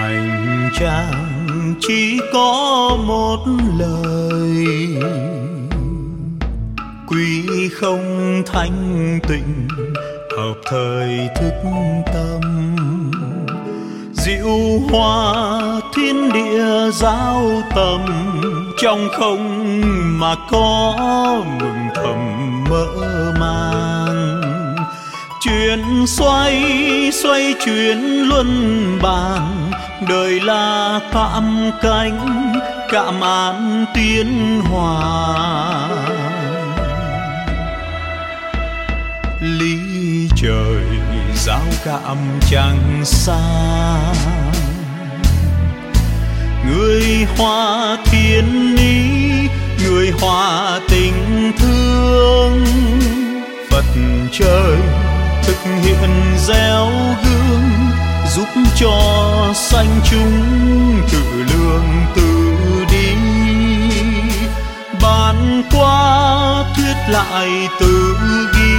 hành trang, chỉ có một lời. Quý không thanh tịnh, hợp thời thức tâm. Diệu hoa thiên địa giao tâm trong không mà có mừng thầm mơ màng. Chuyển xoay xoay chuyển luân bàn đời là tạm cánh, cạm án tiến hòa. Lý trời giao cảm chẳng xa. Người hoa thiên ý, người hoa tình thương. Phật trời thực hiện gieo gương giúp cho sanh chúng tự lương tự đi. Bàn qua thuyết lại tự ghi,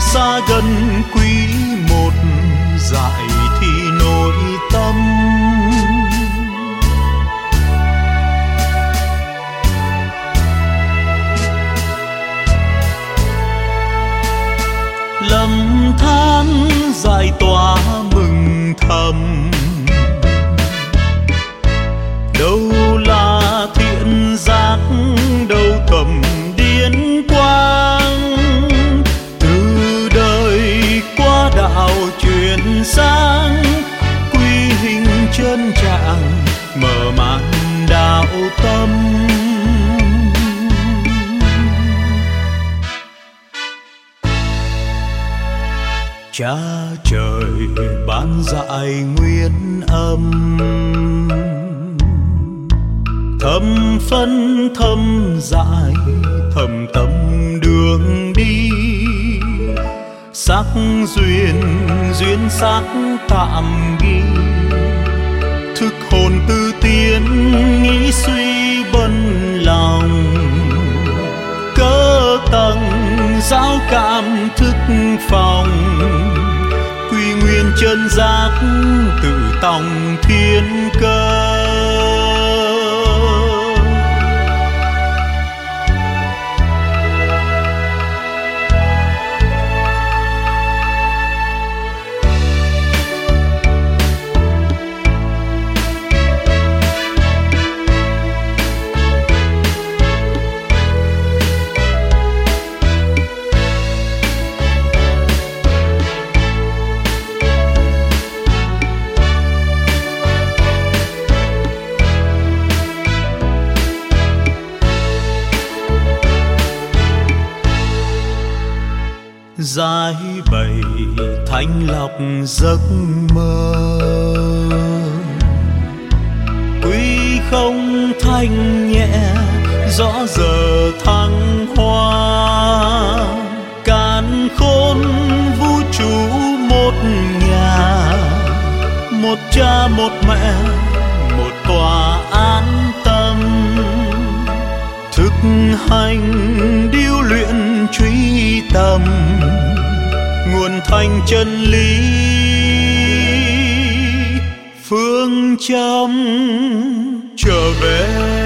xa gần quý một dạy thì nổi tiếng cha trời ban dạy nguyên âm. Thầm phân, thầm dạy, thầm tâm đường đi. Sắc duyên duyên sắc tạm ghi. Thức hồn tư tiến nghĩ suy cảm thức phòng. Quy nguyên chân giác tự tòng thiên cơ. Giải bày thanh lọc giấc mơ. Quy không thanh nhẹ, rõ giờ thăng hoa. Càn khôn vũ trụ một nhà, một cha một mẹ. Tâm nguồn thanh chân lý phương châm trở về.